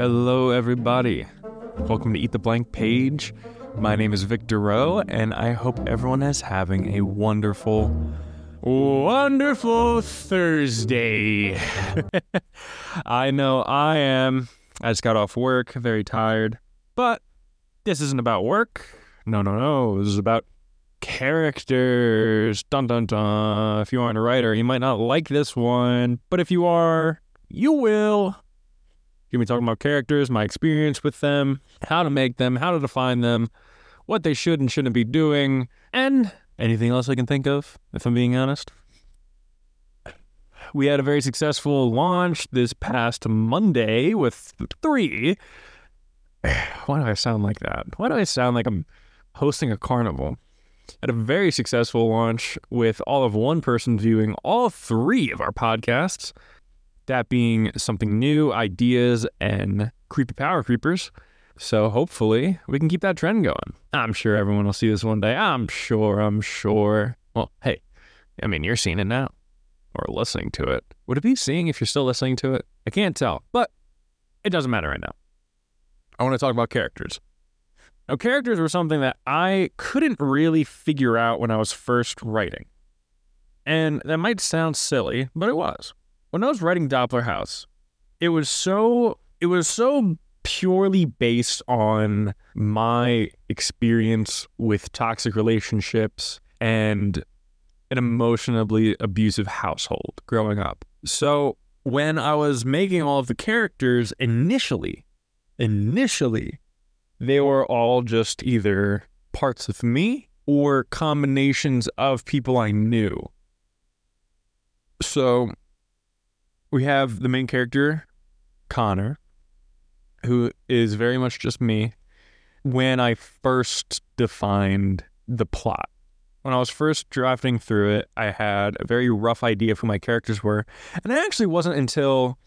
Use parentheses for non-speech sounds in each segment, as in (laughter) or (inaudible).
Hello, everybody. Welcome to Eat the Blank Page. My name is Victor Rowe, and I hope everyone is having a wonderful, wonderful Thursday. (laughs) I know I am. I just got off work, very tired. But this isn't about work. No, no, no. This is about characters. Dun dun dun. If you aren't a writer, you might not like this one. But if you are, you will. You're be talking about characters, my experience with them, how to make them, how to define them, what they should and shouldn't be doing, and anything else I can think of, if I'm being honest. We had a very successful launch this past Monday with three. (sighs) Why do I sound like that? Why do I sound like I'm hosting a carnival? Had a very successful launch with all of one person viewing all three of our podcasts that being something new, ideas, and creepy power creepers. So hopefully we can keep that trend going. I'm sure everyone will see this one day. I'm sure, I'm sure. Well, hey, I mean, you're seeing it now or listening to it. Would it be seeing if you're still listening to it? I can't tell, but it doesn't matter right now. I want to talk about characters. Now, characters were something that I couldn't really figure out when I was first writing. And that might sound silly, but it was when I was writing Doppler House, it was so it was so purely based on my experience with toxic relationships and an emotionally abusive household growing up. So when I was making all of the characters initially, initially, they were all just either parts of me or combinations of people I knew. So we have the main character, Connor, who is very much just me. When I first defined the plot, when I was first drafting through it, I had a very rough idea of who my characters were. And it actually wasn't until,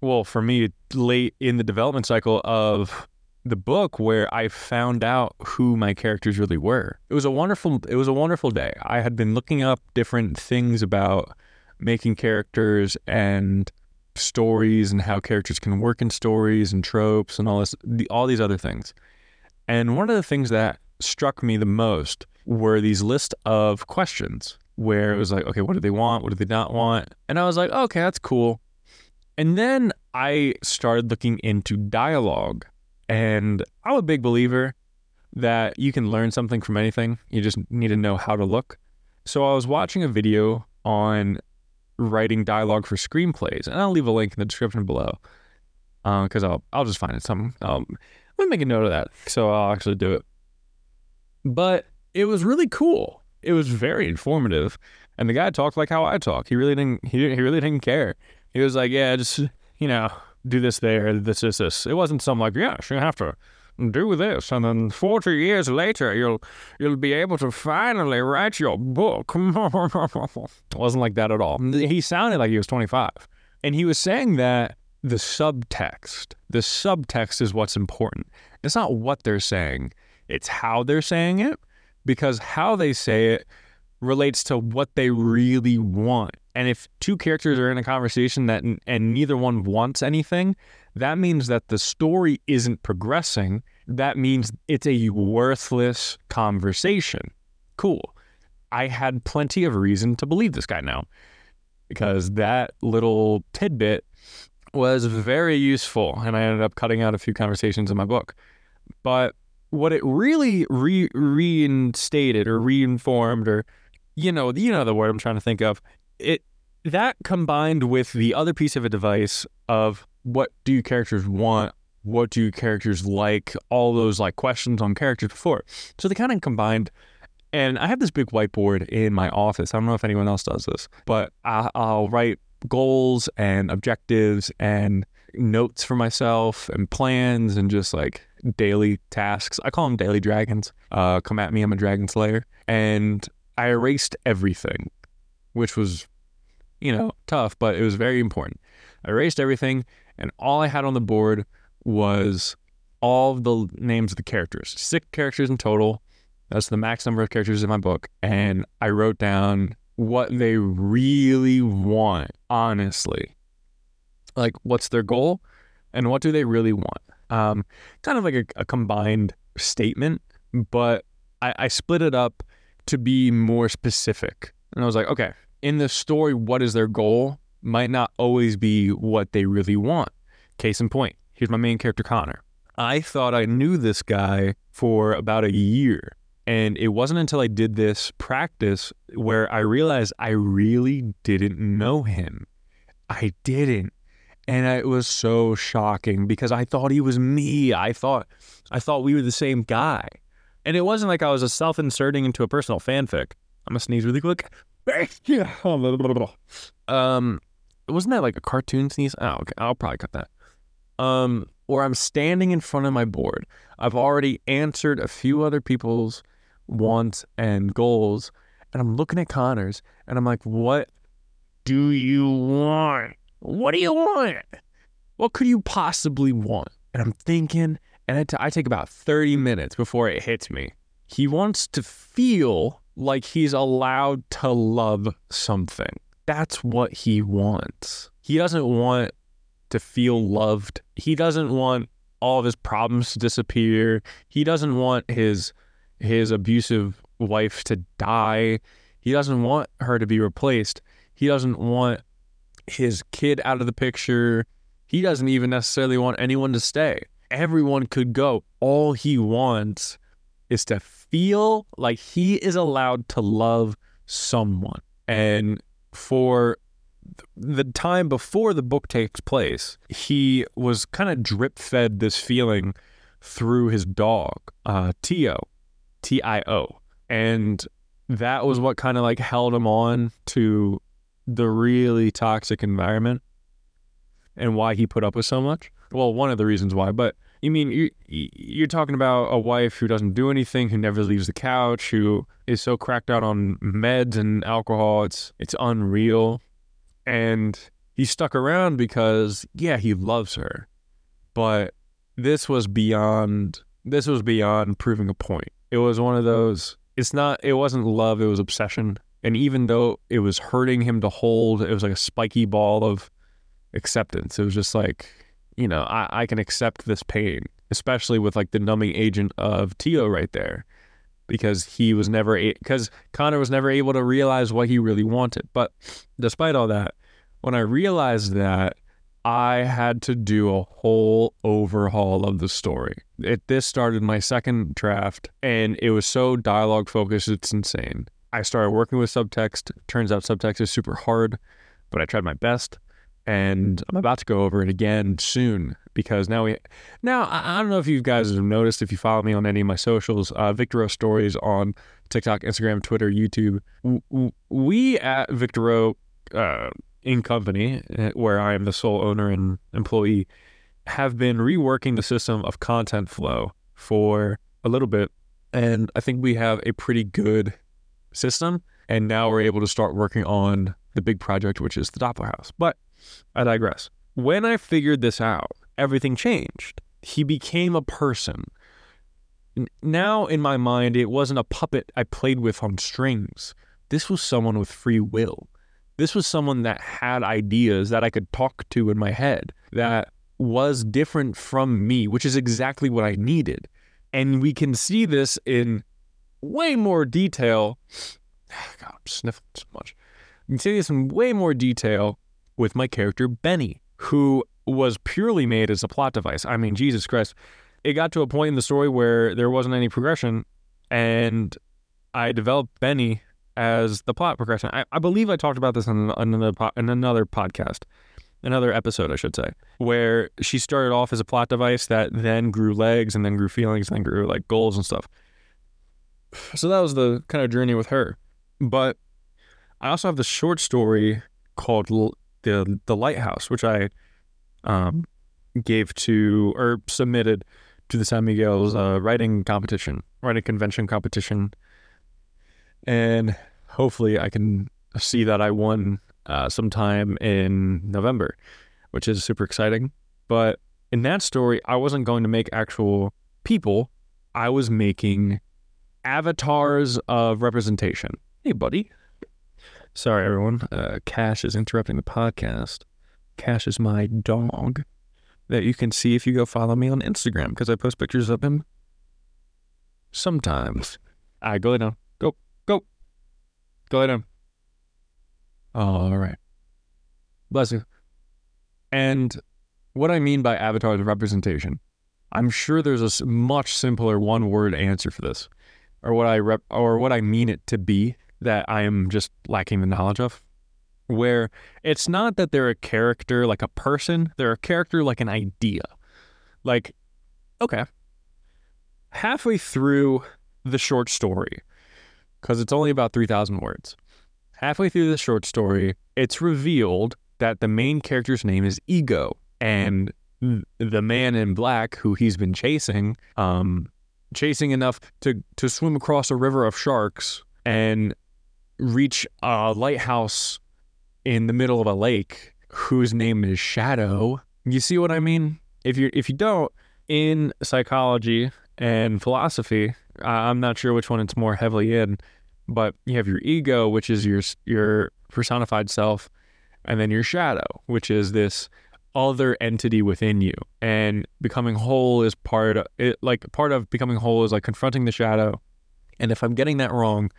well, for me, late in the development cycle of the book where I found out who my characters really were. It was a wonderful it was a wonderful day. I had been looking up different things about making characters and stories and how characters can work in stories and tropes and all this all these other things. And one of the things that struck me the most were these list of questions where it was like, okay, what do they want? What do they not want? And I was like, okay, that's cool. And then I started looking into dialogue. And I'm a big believer that you can learn something from anything. You just need to know how to look. So I was watching a video on writing dialogue for screenplays, and I'll leave a link in the description below because uh, I'll I'll just find it. Some um, let me make a note of that so I'll actually do it. But it was really cool. It was very informative, and the guy talked like how I talk. He really didn't. He he really didn't care. He was like, yeah, just you know, do this there, this, this, this. It wasn't some like, yeah, you have to do this, and then forty years later, you'll you'll be able to finally write your book. it (laughs) wasn't like that at all. Mm. He sounded like he was twenty five, and he was saying that the subtext, the subtext is what's important. It's not what they're saying; it's how they're saying it, because how they say it relates to what they really want. And if two characters are in a conversation that and neither one wants anything, that means that the story isn't progressing. That means it's a worthless conversation. Cool. I had plenty of reason to believe this guy now because that little tidbit was very useful and I ended up cutting out a few conversations in my book. But what it really re- reinstated or reinformed or you know, you know the word I'm trying to think of. It that combined with the other piece of advice of what do characters want? What do characters like? All those like questions on characters before. So they kind of combined. And I have this big whiteboard in my office. I don't know if anyone else does this, but I, I'll write goals and objectives and notes for myself and plans and just like daily tasks. I call them daily dragons. Uh, come at me, I'm a dragon slayer. And I erased everything, which was, you know, tough, but it was very important. I erased everything and all I had on the board was all the names of the characters, six characters in total. That's the max number of characters in my book. And I wrote down what they really want, honestly. Like, what's their goal? and what do they really want? Um, kind of like a, a combined statement, but I, I split it up to be more specific. And I was like, okay, in the story, what is their goal might not always be what they really want. Case in point, here's my main character, Connor. I thought I knew this guy for about a year. And it wasn't until I did this practice where I realized I really didn't know him. I didn't. And it was so shocking because I thought he was me. I thought I thought we were the same guy. And it wasn't like I was a self-inserting into a personal fanfic. I'm gonna sneeze really quick. (laughs) um wasn't that like a cartoon sneeze? Oh, okay. I'll probably cut that. Um, or I'm standing in front of my board. I've already answered a few other people's wants and goals. And I'm looking at Connor's and I'm like, what do you want? What do you want? What could you possibly want? And I'm thinking, and I, t- I take about 30 minutes before it hits me. He wants to feel like he's allowed to love something. That's what he wants. He doesn't want to feel loved. He doesn't want all of his problems to disappear. He doesn't want his his abusive wife to die. He doesn't want her to be replaced. He doesn't want his kid out of the picture. He doesn't even necessarily want anyone to stay. Everyone could go. All he wants is to feel like he is allowed to love someone. And for the time before the book takes place, he was kind of drip fed this feeling through his dog, uh, Tio. T I O. And that was what kind of like held him on to the really toxic environment and why he put up with so much. Well, one of the reasons why, but you mean you you're talking about a wife who doesn't do anything, who never leaves the couch, who is so cracked out on meds and alcohol. It's it's unreal. And he stuck around because yeah, he loves her. But this was beyond this was beyond proving a point. It was one of hmm. those, it's not, it wasn't love, it was obsession. And even though it was hurting him to hold, it was like a spiky ball of acceptance. It was just like, you know, I, I can accept this pain, especially with like the numbing agent of Tio right there, because he was never, because Connor was never able to realize what he really wanted. But despite all that, when I realized that, I had to do a whole overhaul of the story. It this started my second draft and it was so dialogue focused it's insane. I started working with subtext. Turns out subtext is super hard, but I tried my best and I'm about to go over it again soon because now we now I don't know if you guys have noticed if you follow me on any of my socials, uh, Victor stories on TikTok, Instagram, Twitter, YouTube. We at Victor uh, in company eh, where I am the sole owner and employee have been reworking the system of content flow for a little bit. And I think we have a pretty good system. And now we're able to start working on the big project, which is the Doppler House. But I digress. When I figured this out, everything changed. He became a person. Now, in my mind, it wasn't a puppet I played with on strings. This was someone with free will. This was someone that had ideas that I could talk to in my head that was different from me, which is exactly what I needed. And we can see this in way more detail. (sighs) God, I'm sniffling so much. You can see this in way more detail with my character, Benny, who was purely made as a plot device. I mean, Jesus Christ. It got to a point in the story where there wasn't any progression, and I developed Benny as the plot progression. I, I believe I talked about this in, another po- in another podcast, another episode, I should say, where she started off as a plot device that then grew legs and then grew feelings and then grew like goals and stuff. So that was the kind of journey with her. But I also have the short story called the the Lighthouse, which I um, gave to or submitted to the San Miguel's uh, writing competition, writing convention competition and hopefully I can see that I won uh, sometime in November, which is super exciting. But in that story, I wasn't going to make actual people. I was making avatars of representation. Hey, buddy. Sorry, everyone. Uh, Cash is interrupting the podcast. Cash is my dog. that you can see if you go follow me on Instagram because I post pictures of him sometimes. All right, go lay down. Go, go. Go lay down. All right. Bless you. And what I mean by avatar is representation. I'm sure there's a much simpler one word answer for this, or what I rep, or what I mean it to be that I am just lacking the knowledge of. Where it's not that they're a character like a person, they're a character like an idea. Like, okay, halfway through the short story, because it's only about 3,000 words, halfway through the short story, it's revealed that the main character's name is Ego. And the man in black who he's been chasing, um, chasing enough to, to swim across a river of sharks and reach a lighthouse in the middle of a lake whose name is Shadow. You see what I mean? If you if you don't, in psychology and philosophy, I'm not sure which one it's more heavily in, but you have your ego, which is your your personified self, and then your shadow, which is this other entity within you. And becoming whole is part of it, like part of becoming whole is like confronting the shadow. And if I'm getting that wrong,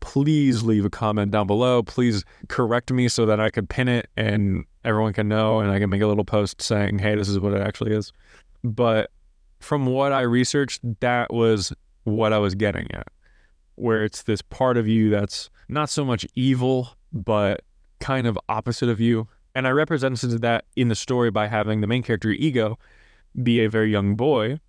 please leave a comment down below. Please correct me so that I could pin it and everyone can know and I can make a little post saying, hey, this is what it actually is. But from what I researched, that was what I was getting at, where it's this part of you that's not so much evil, but kind of opposite of you. And I represented that in the story by having the main character, Ego, be a very young boy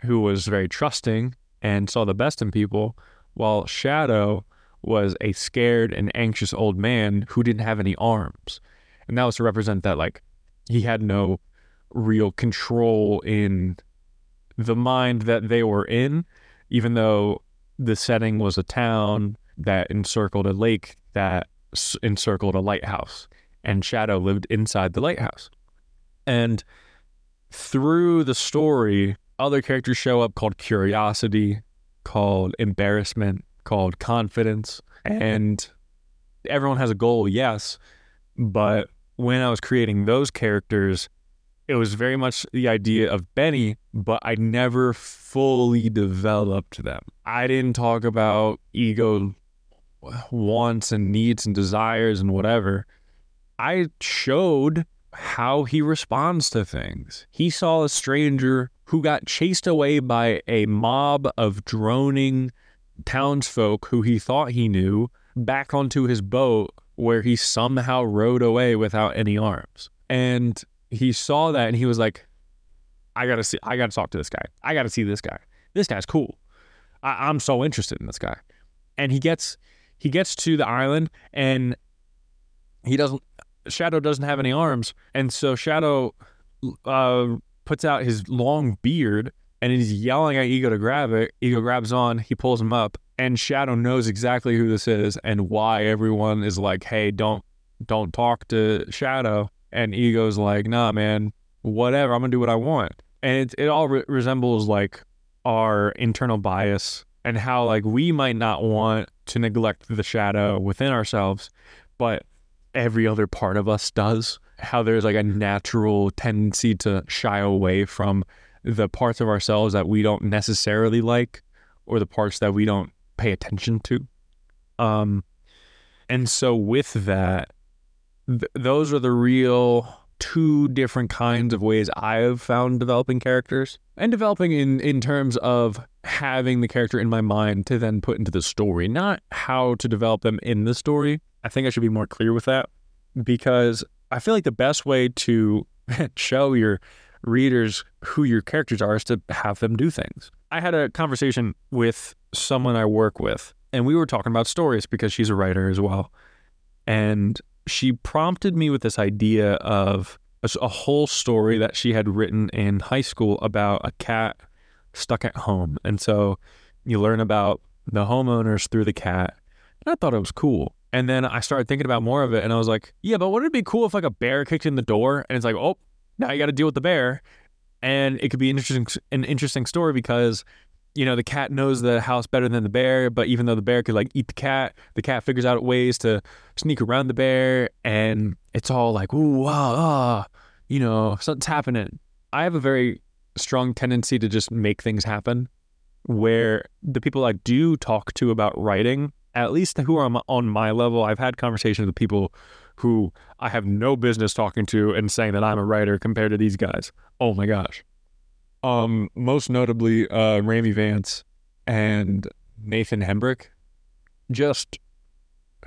who was very trusting and saw the best in people, while Shadow was a scared and anxious old man who didn't have any arms. And that was to represent that, like, he had no real control in the mind that they were in, even though the setting was a town that encircled a lake that encircled a lighthouse, and Shadow lived inside the lighthouse. And through the story, other characters show up called curiosity, called embarrassment, called confidence, and everyone has a goal, yes. But when I was creating those characters, it was very much the idea of Benny, but I never fully developed them. I didn't talk about ego wants and needs and desires and whatever. I showed how he responds to things. He saw a stranger who got chased away by a mob of droning townsfolk who he thought he knew back onto his boat where he somehow rode away without any arms. And he saw that and he was like, I gotta see, I gotta talk to this guy. I gotta see this guy. This guy's cool. I, I'm so interested in this guy. And he gets he gets to the island and he doesn't Shadow doesn't have any arms, and so Shadow uh, puts out his long beard and he's yelling at Ego to grab it. Ego grabs on, he pulls him up, and Shadow knows exactly who this is and why everyone is like, "Hey, don't don't talk to Shadow." And Ego's like, "Nah, man, whatever. I'm gonna do what I want." And it it all re- resembles like our internal bias and how like we might not want to neglect the shadow within ourselves, but every other part of us does. How there's like a natural tendency to shy away from the parts of ourselves that we don't necessarily like or the parts that we don't pay attention to. Um, and so with that, th- those are the real two different kinds of ways I have found developing characters and developing in, in terms of having the character in my mind to then put into the story, not how to develop them in the story. I think I should be more clear with that because I feel like the best way to (laughs) show your readers who your characters are is to have them do things. I had a conversation with someone I work with, and we were talking about stories because she's a writer as well. And she prompted me with this idea of a, whole story that she had written in high school about a cat stuck at home. And so you learn about the homeowners through the cat. And I thought it was cool. And then I started thinking about more of it and I was like, yeah, but wouldn't it be cool if like a bear kicked in the door and it's like, oh, now you got to deal with the bear. And it could be interesting, an interesting story because you know, the cat knows the house better than the bear, but even though the bear could like eat the cat, the cat figures out ways to sneak around the bear, and it's all like, ooh, wow, ah, you know, something's happening. I have a very strong tendency to just make things happen where the people I do talk to about writing, at least who are on my level, I've had conversations with people who I have no business talking to and saying that I'm a writer compared to these guys. Oh my gosh. Um, most notably, uh, Ramy Vance and Nathan Hembrick. Just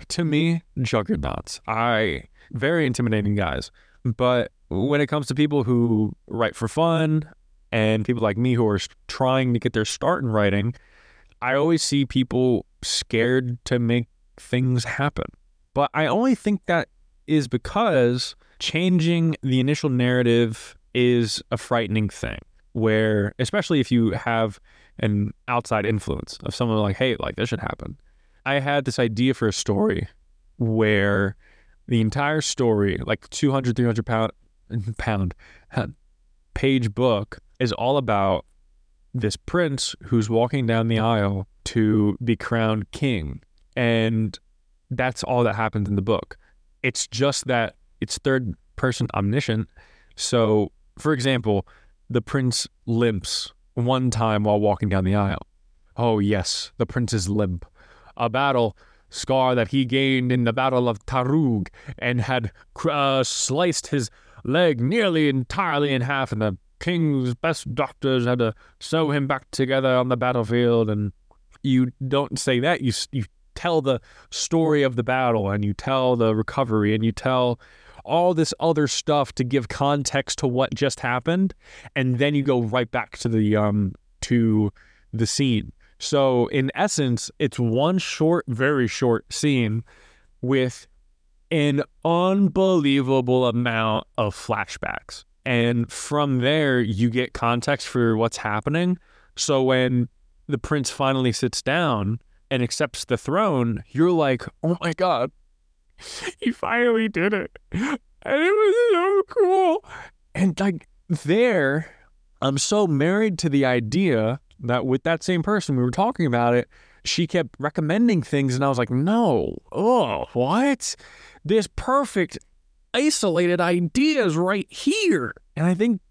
to me, juggernauts. I very intimidating guys. But when it comes to people who write for fun and people like me who are trying to get their start in writing, I always see people scared to make things happen. But I only think that is because changing the initial narrative is a frightening thing. Where, especially if you have an outside influence of someone like, hey, like this should happen. I had this idea for a story where the entire story, like 200, 300 pound, (laughs) pound (laughs) page book, is all about this prince who's walking down the aisle to be crowned king. And that's all that happens in the book. It's just that it's third person omniscient. So, for example, the prince limps one time while walking down the aisle. Oh, yes, the prince's limp. A battle scar that he gained in the Battle of Tarug and had uh, sliced his leg nearly entirely in half, and the king's best doctors had to sew him back together on the battlefield. And you don't say that, you, you tell the story of the battle, and you tell the recovery, and you tell all this other stuff to give context to what just happened, and then you go right back to the um to the scene. So in essence, it's one short, very short scene with an unbelievable amount of flashbacks. And from there, you get context for what's happening. So when the prince finally sits down and accepts the throne, you're like, oh my God, he finally did it. And it was so cool. And like there, I'm so married to the idea that with that same person, we were talking about it. She kept recommending things, and I was like, no, oh, what? This perfect, isolated ideas right here. And I think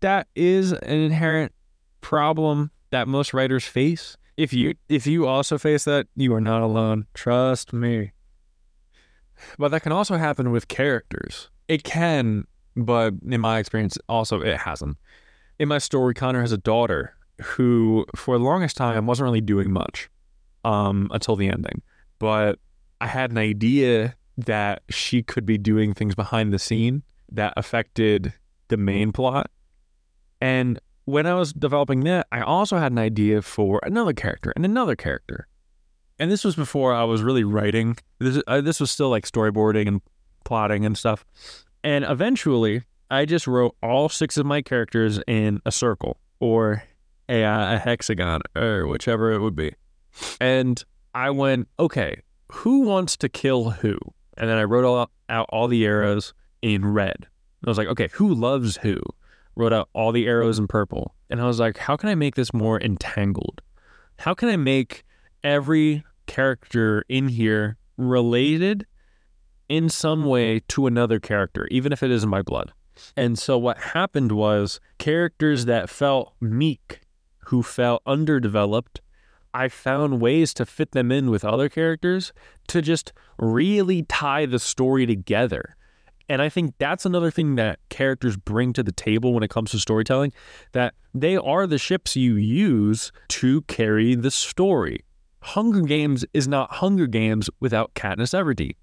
that is an inherent problem that most writers face. If you if you also face that, you are not alone. Trust me. But that can also happen with characters. It can, but in my experience, also it hasn't. In my story, Connor has a daughter who, for the longest time, wasn't really doing much um, until the ending. But I had an idea that she could be doing things behind the scene that affected the main plot. And when I was developing that, I also had an idea for another character and another character. And this was before I was really writing. This uh, this was still like storyboarding and plotting and stuff. And eventually, I just wrote all six of my characters in a circle or a, a hexagon or whichever it would be. And I went, okay, who wants to kill who? And then I wrote all, out all the arrows in red. And I was like, okay, who loves who? Wrote out all the arrows in purple. And I was like, how can I make this more entangled? How can I make every character in here related in some way to another character, even if it isn't my blood? And so what happened was characters that felt meek who felt underdeveloped, I found ways to fit them in with other characters to just really tie the story together. And I think that's another thing that characters bring to the table when it comes to storytelling that they are the ships you use to carry the story. Hunger Games is not Hunger Games without Katniss Everdeen.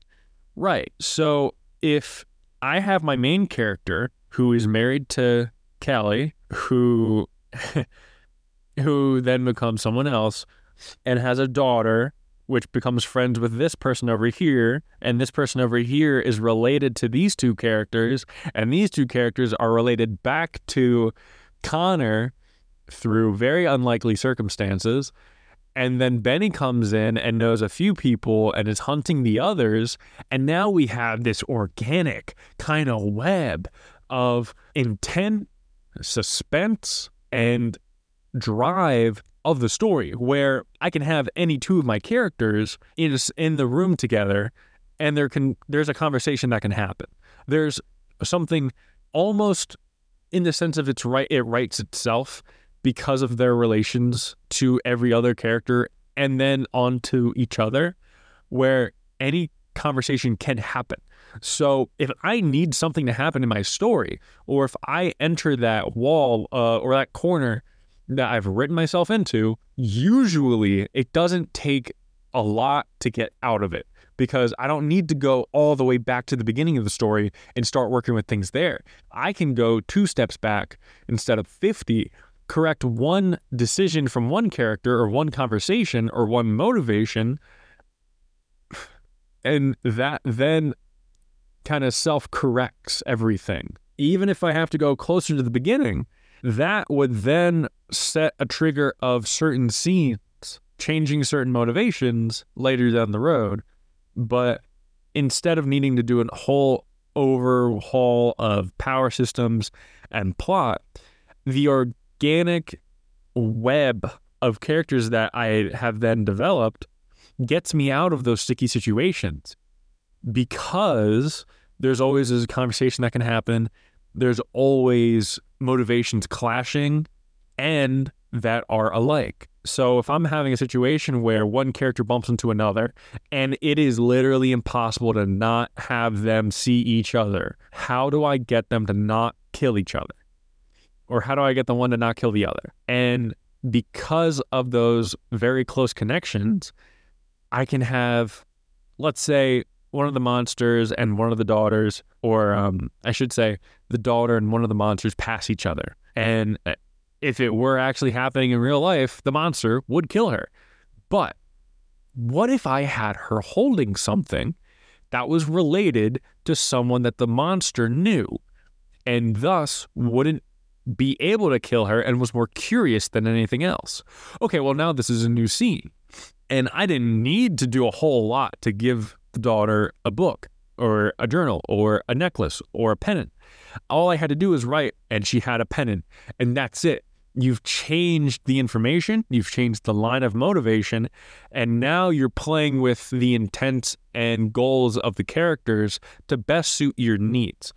Right. So if I have my main character who is married to Kelly, who (laughs) who then becomes someone else and has a daughter which becomes friends with this person over here and this person over here is related to these two characters and these two characters are related back to Connor through very unlikely circumstances and then Benny comes in and knows a few people and is hunting the others. And now we have this organic kind of web of intent, suspense, and drive of the story where I can have any two of my characters in in the room together and there can there's a conversation that can happen. There's something almost in the sense of it's right it writes itself because of their relations to every other character and then onto each other where any conversation can happen. So if I need something to happen in my story, or if I enter that wall uh, or that corner that I've written myself into, usually it doesn't take a lot to get out of it because I don't need to go all the way back to the beginning of the story and start working with things there. I can go two steps back instead of 50, correct one decision from one character or one conversation or one motivation (sighs) and that then kind of self corrects everything. Even if I have to go closer to the beginning, that would then set a trigger of certain scenes, changing certain motivations later down the road. But instead of needing to do a whole overhaul of power systems and plot, the organic web of characters that I have then developed gets me out of those sticky situations because there's always a conversation that can happen. There's always motivations clashing and that are alike. So if I'm having a situation where one character bumps into another and it is literally impossible to not have them see each other, how do I get them to not kill each other? Or how do I get the one to not kill the other? And because of those very close connections, I can have, let's say, one of the monsters and one of the daughters, or um, I should say, the daughter and one of the monsters pass each other. And uh, if it were actually happening in real life, the monster would kill her. But what if I had her holding something that was related to someone that the monster knew and thus wouldn't be able to kill her and was more curious than anything else? Okay, well, now this is a new scene. And I didn't need to do a whole lot to give the daughter a book or a journal or a necklace or a pennant. All I had to do was write, and she had a pennant, and that's it. You've changed the information, you've changed the line of motivation, and now you're playing with the intent and goals of the characters to best suit your needs.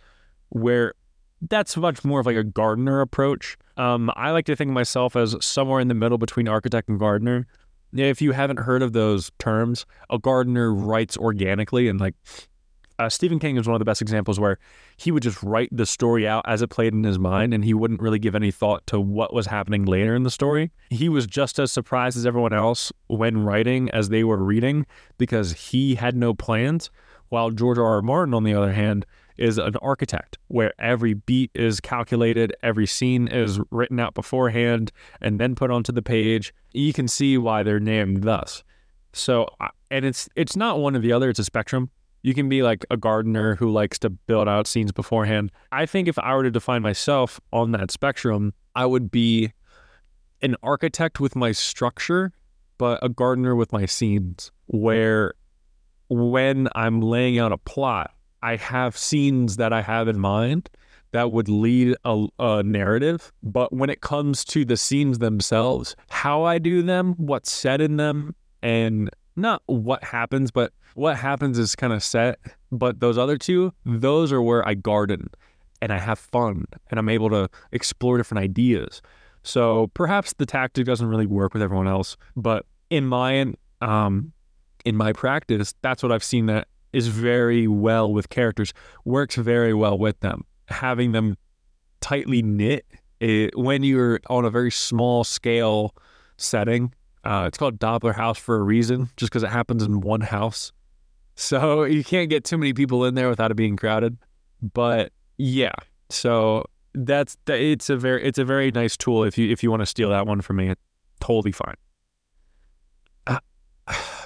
Where that's much more of like a gardener approach. Um, I like to think of myself as somewhere in the middle between architect and gardener, if you haven't heard of those terms, a gardener writes organically and like uh, Stephen King is one of the best examples where he would just write the story out as it played in his mind and he wouldn't really give any thought to what was happening later in the story. He was just as surprised as everyone else when writing as they were reading because he had no plans. While George R. R. Martin, on the other hand, is an architect where every beat is calculated, every scene is written out beforehand and then put onto the page. You can see why they're named thus. So, and it's it's not one or the other; it's a spectrum. You can be like a gardener who likes to build out scenes beforehand. I think if I were to define myself on that spectrum, I would be an architect with my structure, but a gardener with my scenes, where when I'm laying out a plot, I have scenes that I have in mind that would lead a, a, narrative. But when it comes to the scenes themselves, how I do them, what's said in them, and not what happens, but what happens is kind of set. But those other two, those are where I garden and I have fun and I'm able to explore different ideas. So perhaps the tactic doesn't really work with everyone else, but in my um, in my practice, that's what I've seen that is very well with characters, works very well with them. Having them tightly knit it, when you're on a very small scale setting. Uh, it's called Doppler House for a reason, just because it happens in one house. So (laughs) you can't get too many people in there without it being crowded. But yeah, so that's it's a very it's a very nice tool if you if you want to steal that one from me. Totally fine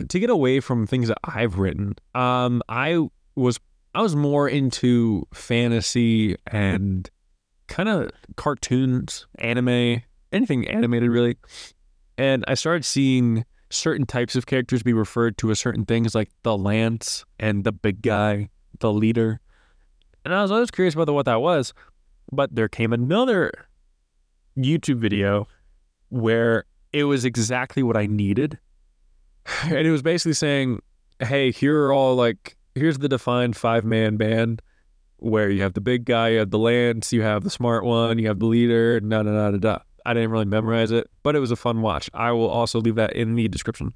to get away from things that I've written, um, I was I was more into fantasy and kind of cartoons, anime, anything animated really. And I started seeing certain types of characters be referred to as certain things like the lance and the big guy, the leader. And I was always curious about what that was. But there came another YouTube video where it was exactly what I needed (laughs) and it was basically saying, "Hey, here are all like here's the defined five man band, where you have the big guy, you have the lance, you have the smart one, you have the leader, da da da da da. I didn't really memorize it, but it was a fun watch. I will also leave that in the description.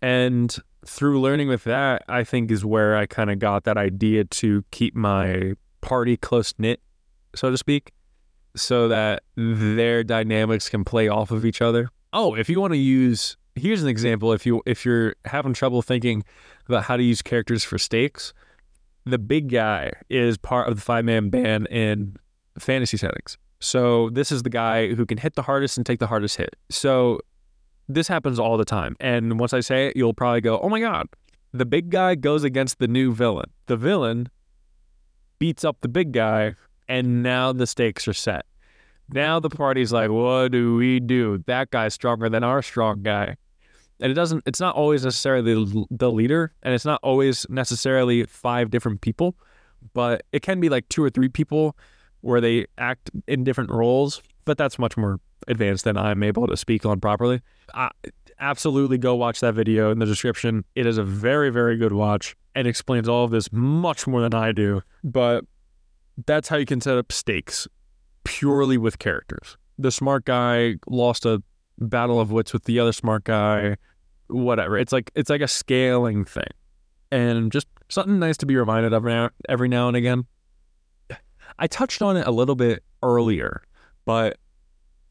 And through learning with that, I think is where I kind of got that idea to keep my party close knit, so to speak, so that their dynamics can play off of each other. Oh, if you want to use here's an example if you if you're having trouble thinking about how to use characters for stakes, the big guy is part of the five man band in fantasy settings. So this is the guy who can hit the hardest and take the hardest hit. So this happens all the time. And once I say it, you'll probably go, "Oh my god." The big guy goes against the new villain. The villain beats up the big guy and now the stakes are set. Now the party's like, what do we do? That guy's stronger than our strong guy. And it doesn't, it's not always necessarily the leader, and it's not always necessarily five different people, but it can be like two or three people where they act in different roles. But that's much more advanced than I'm able to speak on properly. I, absolutely go watch that video in the description. It is a very, very good watch and explains all of this much more than I do. But that's how you can set up stakes purely with characters. The smart guy lost a battle of wits with the other smart guy, whatever. It's like it's like a scaling thing, and just something nice to be reminded of now, every now and again. I touched on it a little bit earlier, but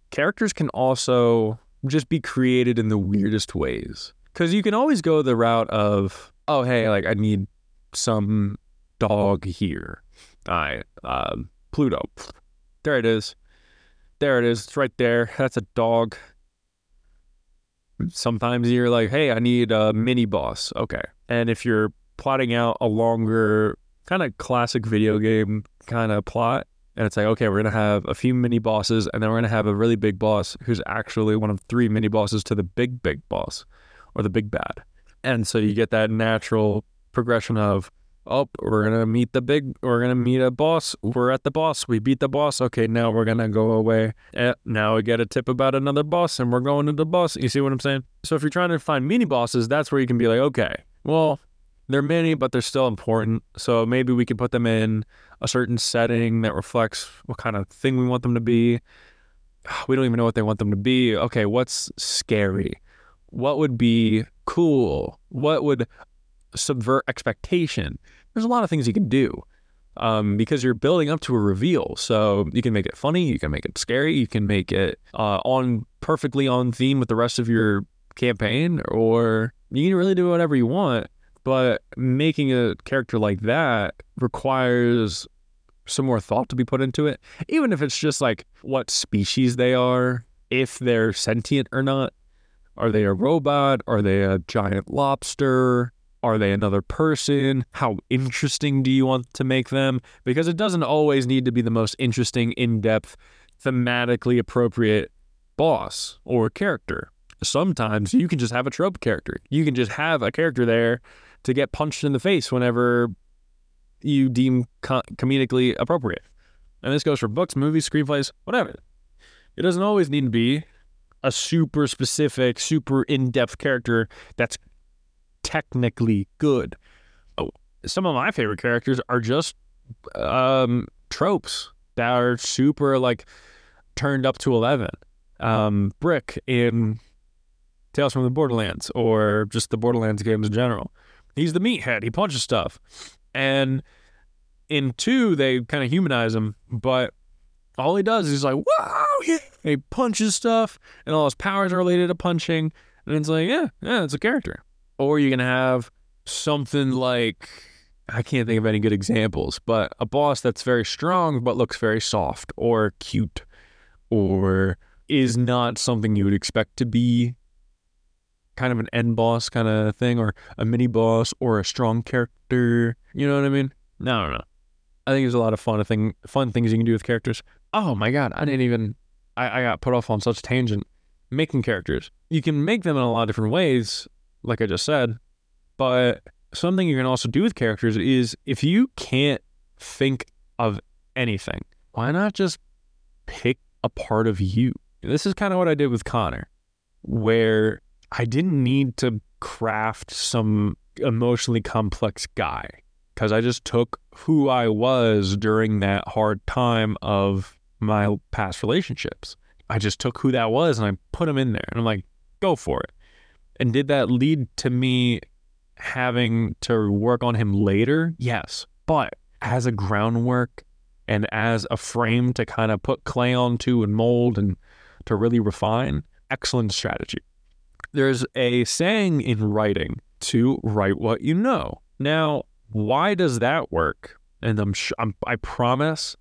characters can also just be created in the weirdest ways. Because you can always go the route of, oh, hey, like I need some dog here. I um, Pluto. There it is. There it is. It's right there. That's a dog. Sometimes you're like, hey, I need a mini boss. Okay. And if you're plotting out a longer, kind of classic video game kind of plot, and it's like, okay, we're going to have a few mini bosses, and then we're going to have a really big boss who's actually one of three mini bosses to the big, big boss or the big bad. And so you get that natural progression of oh, we're gonna meet the big, we're gonna meet a boss. We're at the boss. We beat the boss. Okay, now we're gonna go away. Eh, now we get a tip about another boss, and we're going to the boss. You see what I'm saying? So if you're trying to find mini bosses, that's where you can be like, okay, well, they're many, but they're still important. So maybe we can put them in a certain setting that reflects what kind of thing we want them to be. (sighs) We don't even know what they want them to be. Okay, what's scary? What would be cool? What would subvert expectation. There's a lot of things you can do um, because you're building up to a reveal. So you can make it funny, you can make it scary, you can make it uh, on perfectly on theme with the rest of your campaign, or you can really do whatever you want. But making a character like that requires some more thought to be put into it, even if it's just like what species they are, if they're sentient or not. Are they a robot? Are they a giant lobster? Are they another person? How interesting do you want to make them? Because it doesn't always need to be the most interesting, in depth, thematically appropriate boss or character. Sometimes you can just have a trope character. You can just have a character there to get punched in the face whenever you deem co- comedically appropriate. And this goes for books, movies, screenplays, whatever. It doesn't always need to be a super specific, super in depth character that's technically good. Oh, some of my favorite characters are just um, tropes that are super like turned up to 11. Um, Brick in Tales from the Borderlands or just the Borderlands games in general. He's the meathead. He punches stuff. And in two, they kind of humanize him, but all he does is like, wow, (laughs) yeah. he punches stuff, and all his powers are related to punching. And it's like, yeah, yeah, it's a character. Or you can have something like I can't think of any good examples, but a boss that's very strong but looks very soft or cute or is not something you would expect to be kind of an end boss kind of thing or a mini boss or a strong character. You know what I mean? No, don't know. I think there's a lot of fun thing fun things you can do with characters. Oh my god, I didn't even I, I got put off on such tangent. Making characters. You can make them in a lot of different ways like I just said. But something you can also do with characters is if you can't think of anything, why not just pick a part of you? This is kind of what I did with Connor, where I didn't need to craft some emotionally complex guy. because I just took who I was during that hard time of my past relationships. I just took who that was and I put him in there. And I'm like, go for it. And did that lead to me having to work on him later? Yes. But as a groundwork and as a frame to kind of put clay onto and mold and to really refine, excellent strategy. There's a saying in writing to write what you know. Now, why does that work? And I'm, sh- I'm I promise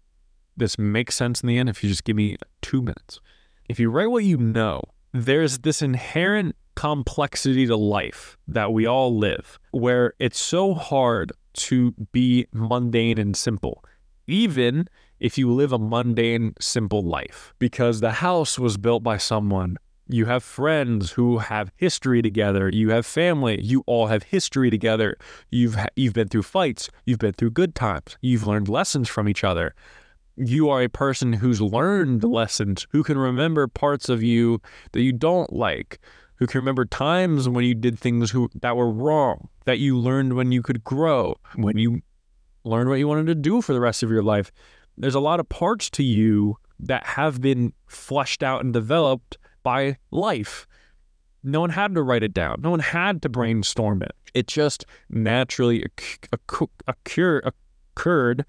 this makes sense in the end if you just give me two minutes. If you write what you know, there's this inherent complexity to life that we all live where it's so hard to be mundane and simple, even if you live a mundane, simple life, because the house was built by someone. You have friends who have history together. You have family. You all have history together. You've you've been through fights. You've been through good times. You've learned lessons from each other you are a person who's learned lessons, who can remember parts of you that you don't like, who can remember times when you did things who, that were wrong, that you learned when you could grow, when you learned what you wanted to do for the rest of your life. There's a lot of parts to you that have been fleshed out and developed by life. No one had to write it down. No one had to brainstorm it. It just naturally occurred.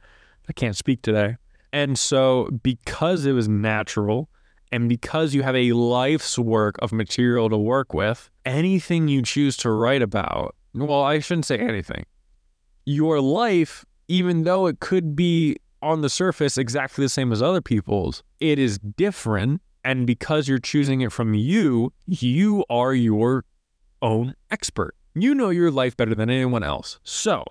I can't speak today and so, because it was natural, and because you have a life's work of material to work with, anything you choose to write about, well, I shouldn't say anything. Your life, even though it could be on the surface exactly the same as other people's, it is different. And because you're choosing it from you, you are your own expert. You know your life better than anyone else. So,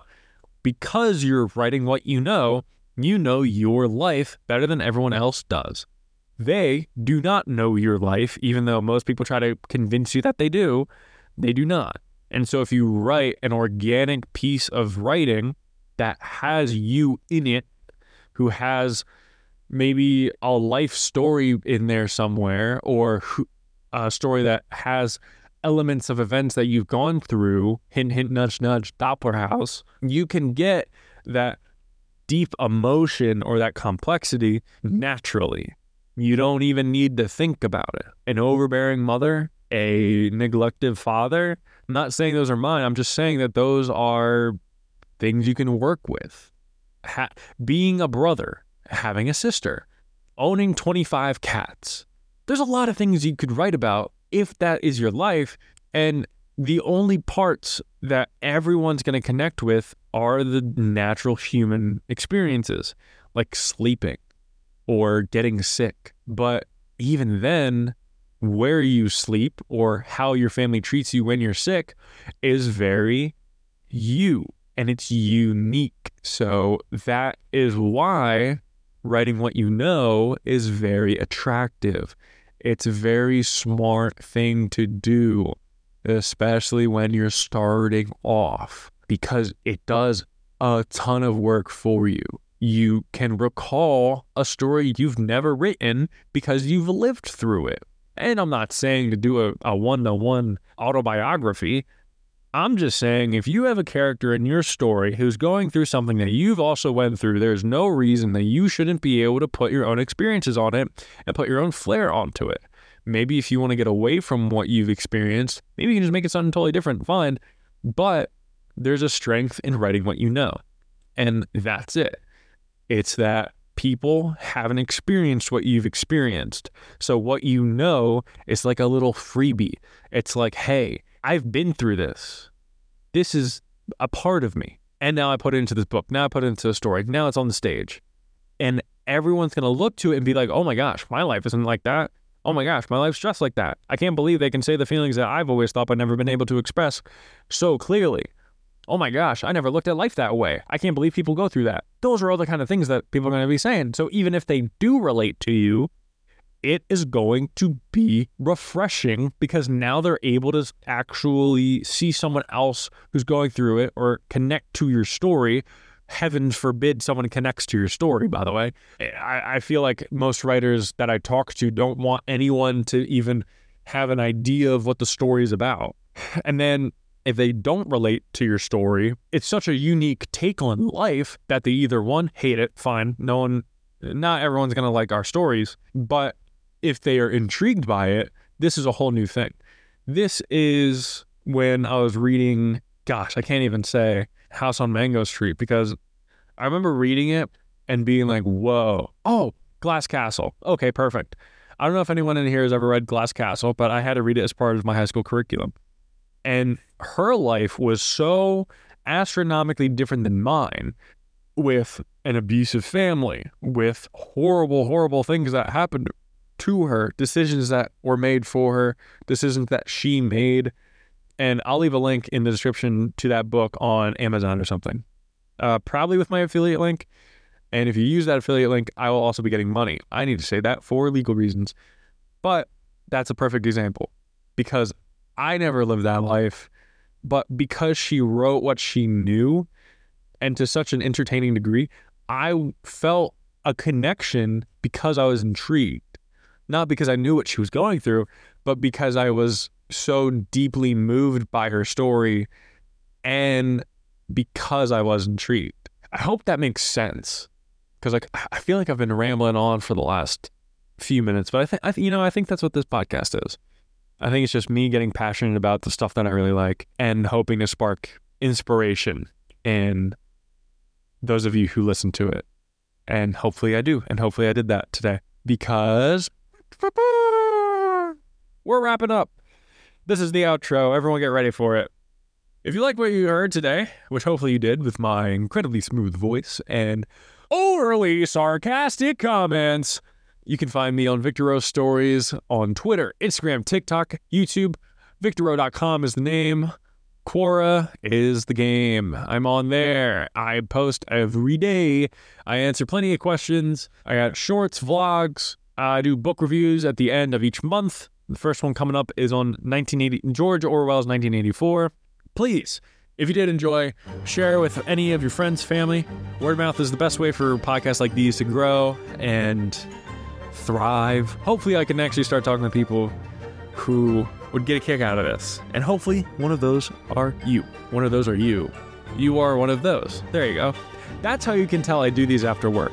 because you're writing what you know, you know your life better than everyone else does. They do not know your life, even though most people try to convince you that they do. They do not. And so if you write an organic piece of writing that has you in it, who has maybe a life story in there somewhere, or a story that has elements of events that you've gone through, hint, hint, nudge, nudge, Doppler house, you can get that deep emotion or that complexity naturally. You don't even need to think about it. An overbearing mother, a neglective father, I'm not saying those are mine. I'm just saying that those are things you can work with. Ha- being a brother, having a sister, owning 25 cats. There's a lot of things you could write about if that is your life. And the only parts that everyone's going to connect with are the natural human experiences, like sleeping or getting sick. But even then, where you sleep or how your family treats you when you're sick is very you and it's unique. So that is why writing what you know is very attractive. It's a very smart thing to do especially when you're starting off, because it does a ton of work for you. You can recall a story you've never written because you've lived through it. And I'm not saying to do a one to one autobiography. I'm just saying if you have a character in your story who's going through something that you've also went through, there's no reason that you shouldn't be able to put your own experiences on it and put your own flair onto it. Maybe if you want to get away from what you've experienced, maybe you can just make it something totally different. Fine. But there's a strength in writing what you know. And that's it. It's that people haven't experienced what you've experienced. So what you know is like a little freebie. It's like, hey, I've been through this. This is a part of me. And now I put it into this book. Now I put it into a story. Now it's on the stage. And everyone's going to look to it and be like, oh my gosh, my life isn't like that oh my gosh, my life's just like that. I can't believe they can say the feelings that I've always thought but never been able to express so clearly. Oh my gosh, I never looked at life that way. I can't believe people go through that. Those are all the kind of things that people are going to be saying. So even if they do relate to you, it is going to be refreshing because now they're able to actually see someone else who's going through it or connect to your story heaven forbid someone connects to your story, by the way. I, I feel like most writers that I talk to don't want anyone to even have an idea of what the story is about. And then if they don't relate to your story, it's such a unique take on life that they either one hate it, fine, no one, not everyone's gonna like our stories, but if they are intrigued by it, this is a whole new thing. This is when I was reading, gosh, I can't even say House on Mango Street because I remember reading it and being like, whoa, oh, Glass Castle. Okay, perfect. I don't know if anyone in here has ever read Glass Castle, but I had to read it as part of my high school curriculum. And her life was so astronomically different than mine with an abusive family, with horrible, horrible things that happened to her, decisions that were made for her, decisions that she made. And I'll leave a link in the description to that book on Amazon or something, uh, probably with my affiliate link. And if you use that affiliate link, I will also be getting money. I need to say that for legal reasons. But that's a perfect example because I never lived that life. But because she wrote what she knew and to such an entertaining degree, I felt a connection because I was intrigued. Not because I knew what she was going through, but because I was so deeply moved by her story and because I was intrigued. I hope that makes sense because like I feel like I've been rambling on for the last few minutes, but I think I th- you know I think that's what this podcast is. I think it's just me getting passionate about the stuff that I really like and hoping to spark inspiration in those of you who listen to it. And hopefully I do, and hopefully I did that today because (laughs) we're wrapping up. This is the outro. Everyone get ready for it. If you like what you heard today, which hopefully you did with my incredibly smooth voice and overly sarcastic comments. You can find me on Victor Stories on Twitter, Instagram, TikTok, YouTube. VictorRowe.com is the name. Quora is the game. I'm on there. I post every day. I answer plenty of questions. I got shorts, vlogs. I do book reviews at the end of each month. The first one coming up is on 1980 George Orwell's 1984. Please if you did enjoy, share with any of your friends, family. Word of mouth is the best way for podcasts like these to grow and thrive. Hopefully, I can actually start talking to people who would get a kick out of this. And hopefully, one of those are you. One of those are you. You are one of those. There you go. That's how you can tell I do these after work.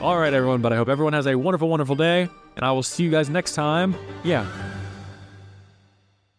All right, everyone, but I hope everyone has a wonderful, wonderful day, and I will see you guys next time. Yeah,